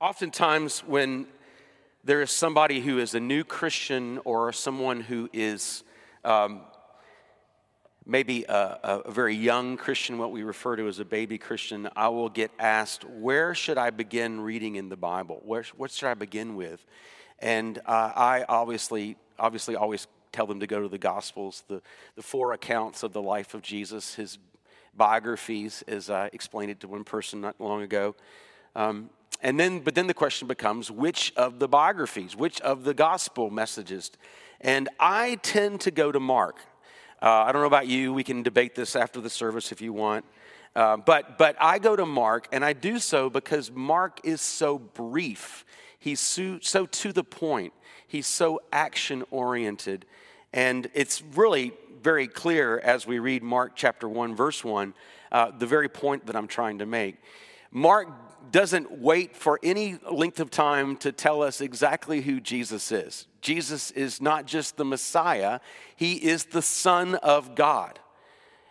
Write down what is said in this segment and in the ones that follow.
Oftentimes, when there is somebody who is a new Christian or someone who is um, maybe a, a, very young Christian, what we refer to as a baby Christian, I will get asked, Where should I begin reading in the Bible? Where, what should I begin with? And uh, I obviously, obviously always tell them to go to the Gospels, the, the four accounts of the life of Jesus, his biographies, as I explained it to one person not long ago. Um, and then, but then the question becomes which of the biographies, which of the gospel messages? And I tend to go to Mark. Uh, I don't know about you. We can debate this after the service if you want. Uh, but, but I go to Mark, and I do so because Mark is so brief. He's so, so to the point. He's so action oriented. And it's really very clear as we read Mark chapter 1, verse 1, uh, the very point that I'm trying to make. Mark doesn't wait for any length of time to tell us exactly who Jesus is. Jesus is not just the Messiah, he is the Son of God.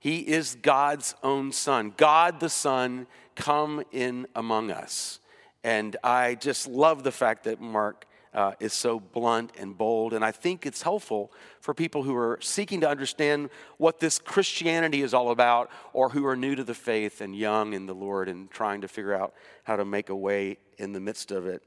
He is God's own Son. God the Son come in among us. And I just love the fact that Mark uh, is so blunt and bold. And I think it's helpful for people who are seeking to understand what this Christianity is all about or who are new to the faith and young in the Lord and trying to figure out how to make a way in the midst of it.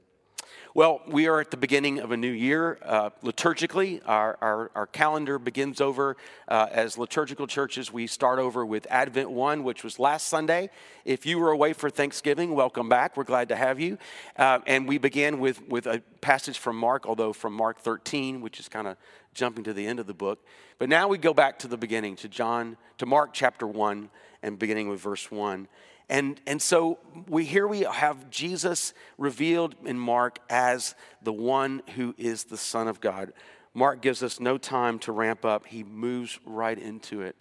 Well, we are at the beginning of a new year. Uh, liturgically, our, our, our, calendar begins over uh, as liturgical churches. We start over with Advent 1, which was last Sunday. If you were away for Thanksgiving, welcome back. We're glad to have you. Uh, and we began with, with a passage from Mark, although from Mark 13, which is kind of jumping to the end of the book. But now we go back to the beginning, to John, to Mark chapter 1, and beginning with verse 1. And, and so we here we have Jesus revealed in Mark as the one who is the Son of God. Mark gives us no time to ramp up, he moves right into it.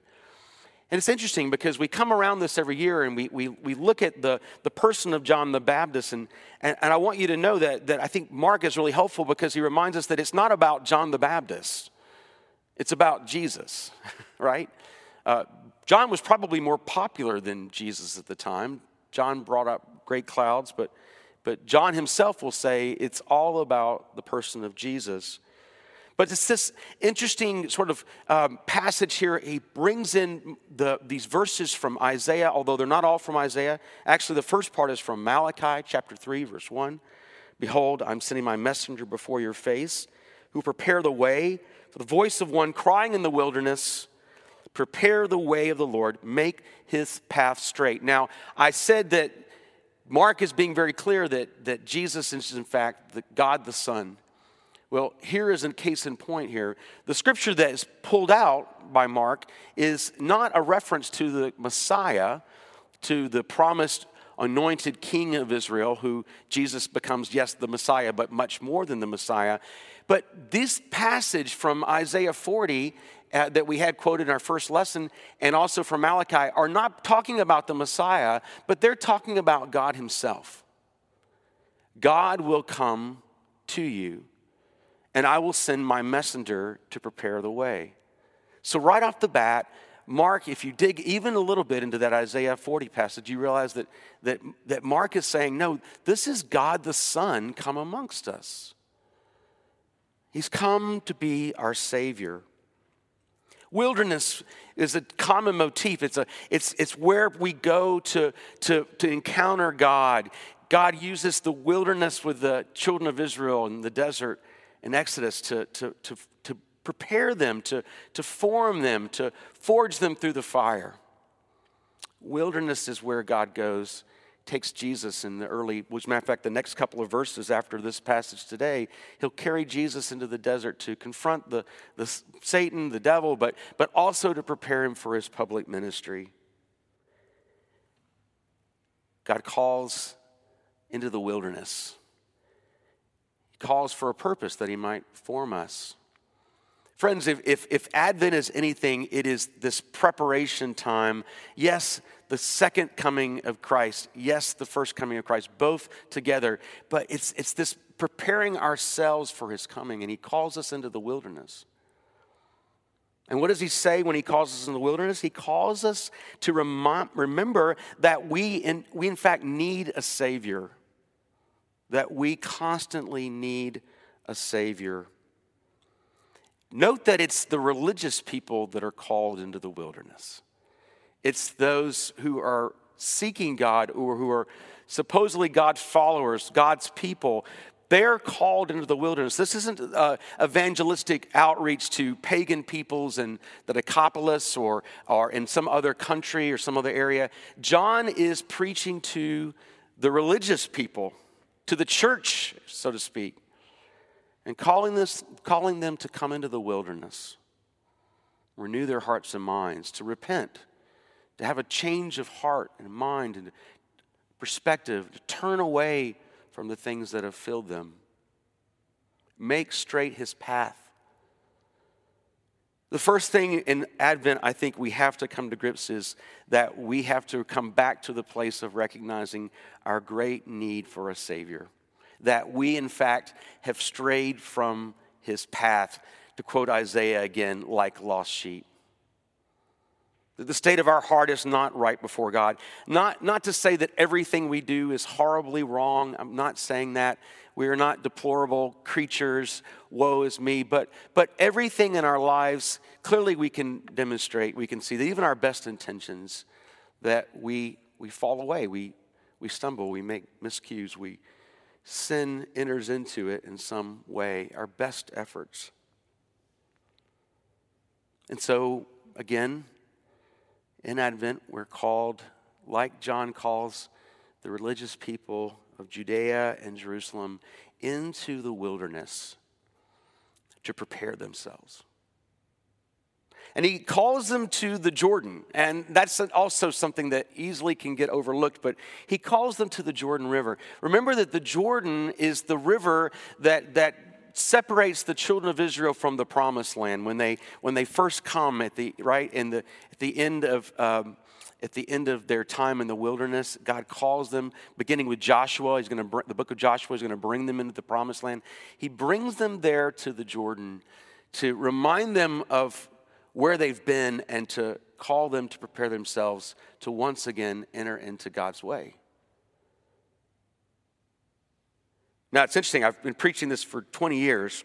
And it's interesting because we come around this every year and we, we, we look at the, the person of John the Baptist. And, and, and I want you to know that, that I think Mark is really helpful because he reminds us that it's not about John the Baptist, it's about Jesus, right? Uh, John was probably more popular than Jesus at the time. John brought up great clouds, but, but John himself will say it's all about the person of Jesus. But it's this interesting sort of um, passage here. He brings in the, these verses from Isaiah, although they're not all from Isaiah. Actually, the first part is from Malachi chapter 3, verse 1. Behold, I'm sending my messenger before your face, who prepare the way for the voice of one crying in the wilderness prepare the way of the Lord, make his path straight. Now, I said that Mark is being very clear that, that Jesus is, in fact, the, God the Son. Well, here is a case in point here. The scripture that is pulled out by Mark is not a reference to the Messiah, to the promised anointed king of Israel, who Jesus becomes, yes, the Messiah, but much more than the Messiah. But this passage from Isaiah 40 uh, that we had quoted in our first lesson and also from Malachi are not talking about the Messiah, but they're talking about God Himself. God will come to you, and I will send my messenger to prepare the way. So, right off the bat, Mark, if you dig even a little bit into that Isaiah 40 passage, you realize that, that, that Mark is saying, no, this is God the Son come amongst us. He's come to be our Savior. Wilderness is a common motif. It's, a, it's, it's where we go to, to, to encounter God. God uses the wilderness with the children of Israel in the desert in Exodus to, to, to, to prepare them, to, to form them, to forge them through the fire. Wilderness is where God goes takes Jesus in the early, which matter of fact, the next couple of verses after this passage today, he'll carry Jesus into the desert to confront the, the Satan, the devil, but, but also to prepare him for his public ministry. God calls into the wilderness. He calls for a purpose that he might form us. Friends, if, if, if, Advent is anything, it is this preparation time. Yes, the second coming of Christ. Yes, the first coming of Christ, both together. But it's, it's this preparing ourselves for his coming, and he calls us into the wilderness. And what does he say when he calls us in the wilderness? He calls us to remind, remember that we in, we, in fact, need a Savior. that we constantly need a Savior. Note that it's the religious people that are called into the wilderness. It's those who are seeking God or who are supposedly God's followers, God's people. They're called into the wilderness. This isn't uh, evangelistic outreach to pagan peoples in the Decapolis or, or in some other country or some other area. John is preaching to the religious people, to the church, so to speak, and calling, this, calling them to come into the wilderness, renew their hearts and minds, to repent to have a change of heart and mind and perspective, to turn away from the things that have filled them. Make straight his path. The first thing in Advent I think we have to come to grips is that we have to come back to the place of recognizing our great need for a Savior. That we, in fact, have strayed from his path. To quote Isaiah again, like lost sheep. The state of our heart is not right before God. Not, not to say that everything we do is horribly wrong. I'm not saying that. We are not deplorable creatures. Woe is me. But, but everything in our lives, clearly we can demonstrate, we can see that even our best intentions, that we, we fall away, we, we stumble, we make miscues, we, sin enters into it in some way, our best efforts. And so, again, in Advent, we're called, like John calls the religious people of Judea and Jerusalem, into the wilderness to prepare themselves. And he calls them to the Jordan. And that's also something that easily can get overlooked, but he calls them to the Jordan River. Remember that the Jordan is the river that, that separates the children of Israel from the promised land when they when they first come at the right in the at the end of um, at the end of their time in the wilderness, God calls them, beginning with Joshua. He's going to the book of Joshua is going to bring them into the promised land. He brings them there to the Jordan to remind them of where they've been and to call them to prepare themselves to once again enter into God's way. Now, it's interesting, I've been preaching this for 20 years,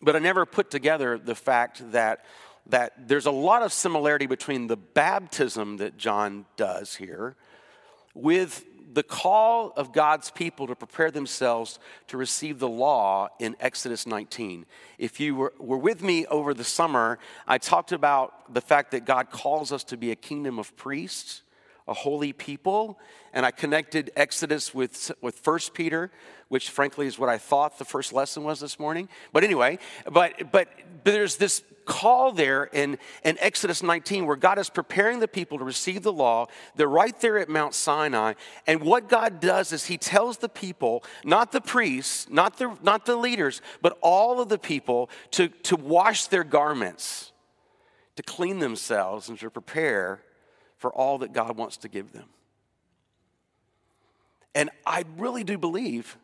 but I never put together the fact that, that there's a lot of similarity between the baptism that John does here with the call of God's people to prepare themselves to receive the law in Exodus 19. If you were, were, with me over the summer, I talked about the fact that God calls us to be a kingdom of priests a holy people. And I connected Exodus with, with 1 Peter, which frankly is what I thought the first lesson was this morning. But anyway, but, but, but there's this call there in, in Exodus 19 where God is preparing the people to receive the law. They're right there at Mount Sinai. And what God does is He tells the people, not the priests, not the, not the leaders, but all of the people to, to wash their garments, to clean themselves, and to prepare for all that God wants to give them. And I really do believe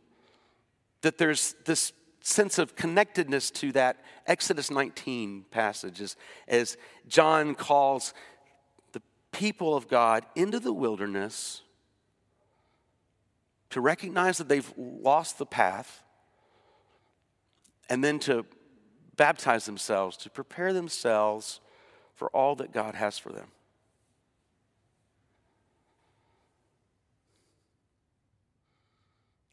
that there's this sense of connectedness to that Exodus 19 passage as, as John calls the people of God into the wilderness to recognize that they've lost the path and then to baptize themselves, to prepare themselves for all that God has for them.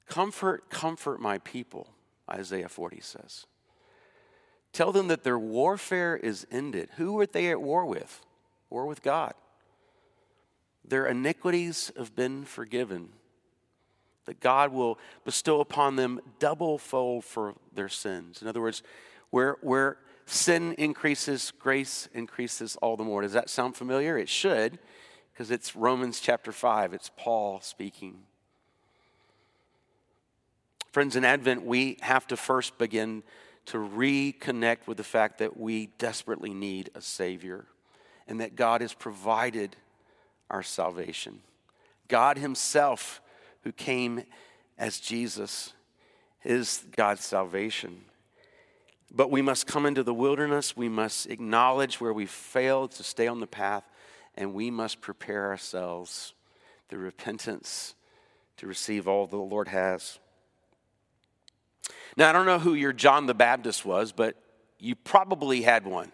Comfort, comfort my people, Isaiah 40 says. Tell them that their warfare is ended. Who are they at war with? War with God. Their iniquities have been forgiven. That God will bestow upon them double fold for their sins. In other words, where, where sin increases, grace increases all the more. Does that sound familiar? It should, because it's Romans chapter 5. It's Paul speaking. Friends, in Advent, we have to first begin to reconnect with the fact that we desperately need a Savior and that God has provided our salvation. God Himself, who came as Jesus, is God's salvation. But we must come into the wilderness, we must acknowledge where we failed to stay on the path, and we must prepare ourselves through repentance to receive all the Lord has. Now, I don't know who your John the Baptist was, but you probably had one.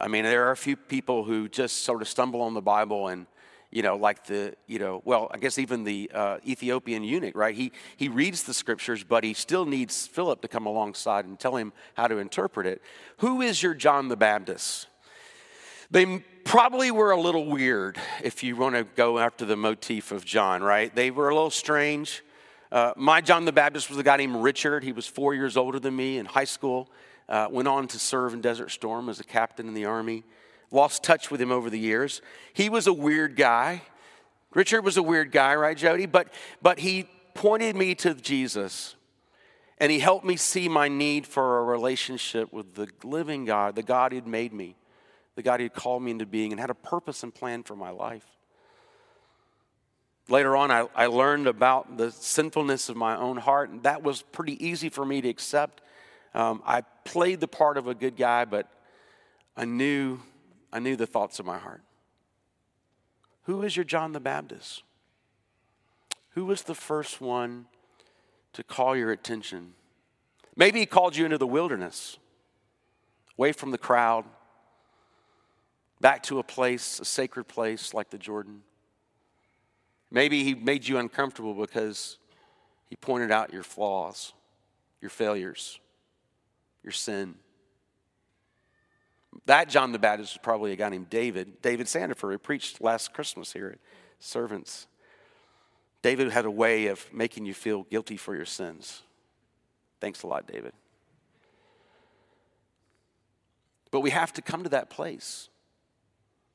I mean, there are a few people who just sort of stumble on the Bible and, you know, like the, you know, well, I guess even the uh, Ethiopian eunuch, right? He, he reads the scriptures, but he still needs Philip to come alongside and tell him how to interpret it. Who is your John the Baptist? They probably were a little weird if you want to go after the motif of John, right? They were a little strange. Uh, my John the Baptist was a guy named Richard. He was four years older than me in high school. Uh, went on to serve in Desert Storm as a captain in the Army. Lost touch with him over the years. He was a weird guy. Richard was a weird guy, right, Jody? But, but he pointed me to Jesus and he helped me see my need for a relationship with the living God, the God who'd made me, the God who'd called me into being and had a purpose and plan for my life. Later on, I, I learned about the sinfulness of my own heart, and that was pretty easy for me to accept um, I played the part of a good guy, but I knew, I knew the thoughts of my heart. Who is your John the Baptist? Who was the first one to call your attention? Maybe he called you into the wilderness, away from the crowd, back to a place, a sacred place like the Jordan. Maybe he made you uncomfortable because he pointed out your flaws, your failures your sin. That John the Baptist was probably a guy named David, David Sandifer, who preached last Christmas here at Servants. David had a way of making you feel guilty for your sins. Thanks a lot, David. But we have to come to that place.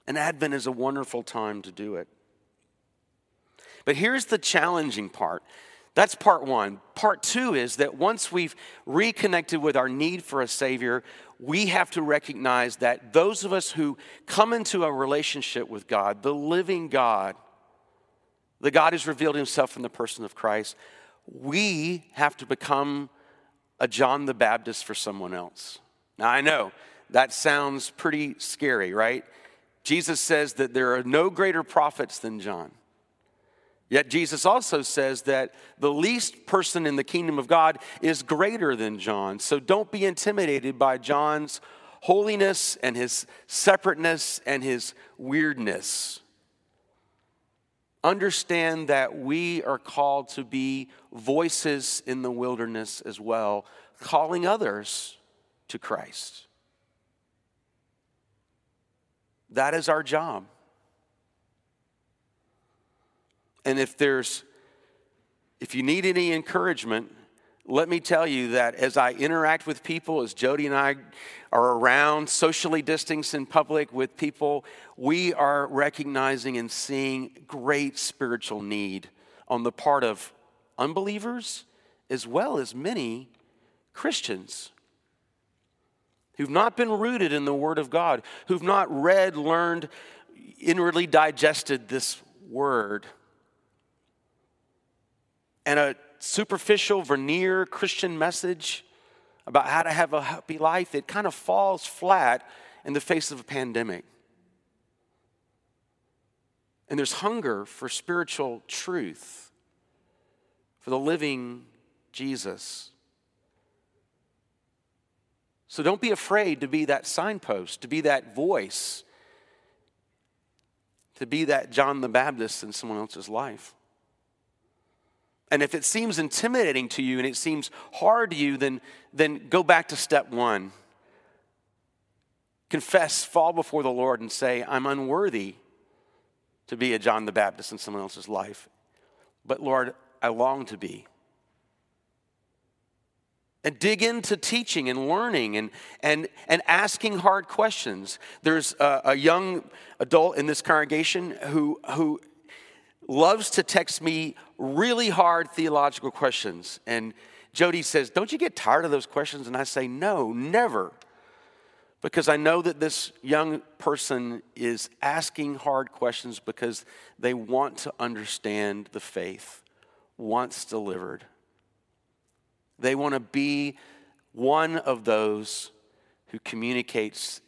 And Advent is a wonderful time to do it. But here's the challenging part that's part one. Part two is that once we've reconnected with our need for a Savior, we have to recognize that those of us who come into a relationship with God, the living God, the God who's revealed himself in the person of Christ, we have to become a John the Baptist for someone else. Now, I know that sounds pretty scary, right? Jesus says that there are no greater prophets than John. Yet Jesus also says that the least person in the kingdom of God is greater than John. So don't be intimidated by John's holiness and his separateness and his weirdness. Understand that we are called to be voices in the wilderness as well, calling others to Christ. That is our job. And if there's, if you need any encouragement, let me tell you that as I interact with people, as Jody and I are around, socially distanced in public with people, we are recognizing and seeing great spiritual need on the part of unbelievers as well as many Christians who've not been rooted in the Word of God, who've not read, learned, inwardly digested this Word and a superficial veneer Christian message about how to have a happy life, it kind of falls flat in the face of a pandemic. And there's hunger for spiritual truth, for the living Jesus. So don't be afraid to be that signpost, to be that voice, to be that John the Baptist in someone else's life. And if it seems intimidating to you and it seems hard to you, then, then go back to step one. Confess, fall before the Lord, and say, I'm unworthy to be a John the Baptist in someone else's life. But Lord, I long to be. And dig into teaching and learning and, and, and asking hard questions. There's a, a young adult in this congregation who, who loves to text me really hard theological questions. And Jody says, Don't you get tired of those questions? And I say, No, never. Because I know that this young person is asking hard questions because they want to understand the faith once delivered. They want to be one of those who communicates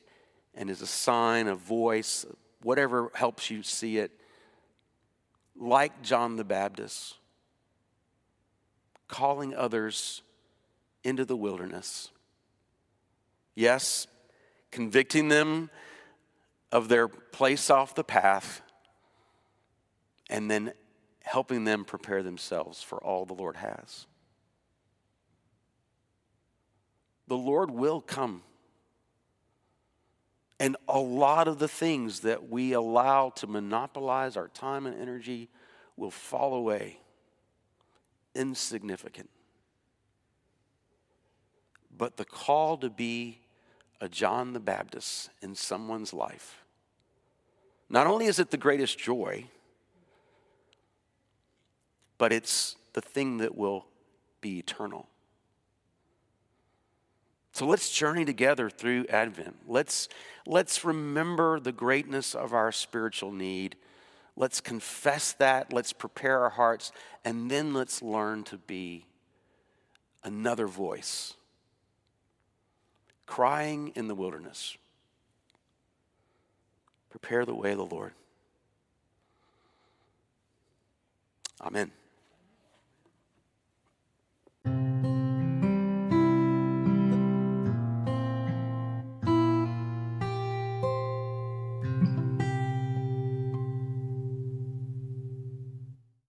and is a sign, a voice, whatever helps you see it like John the Baptist, calling others into the wilderness. Yes, convicting them of their place off the path, and then helping them prepare themselves for all the Lord has. The Lord will come. And a lot of the things that we allow to monopolize our time and energy will fall away insignificant. But the call to be a John the Baptist in someone's life, not only is it the greatest joy, but it's the thing that will be eternal. So let's journey together through Advent. Let's, let's remember the greatness of our spiritual need. Let's confess that. Let's prepare our hearts. And then let's learn to be another voice crying in the wilderness. Prepare the way of the Lord. Amen.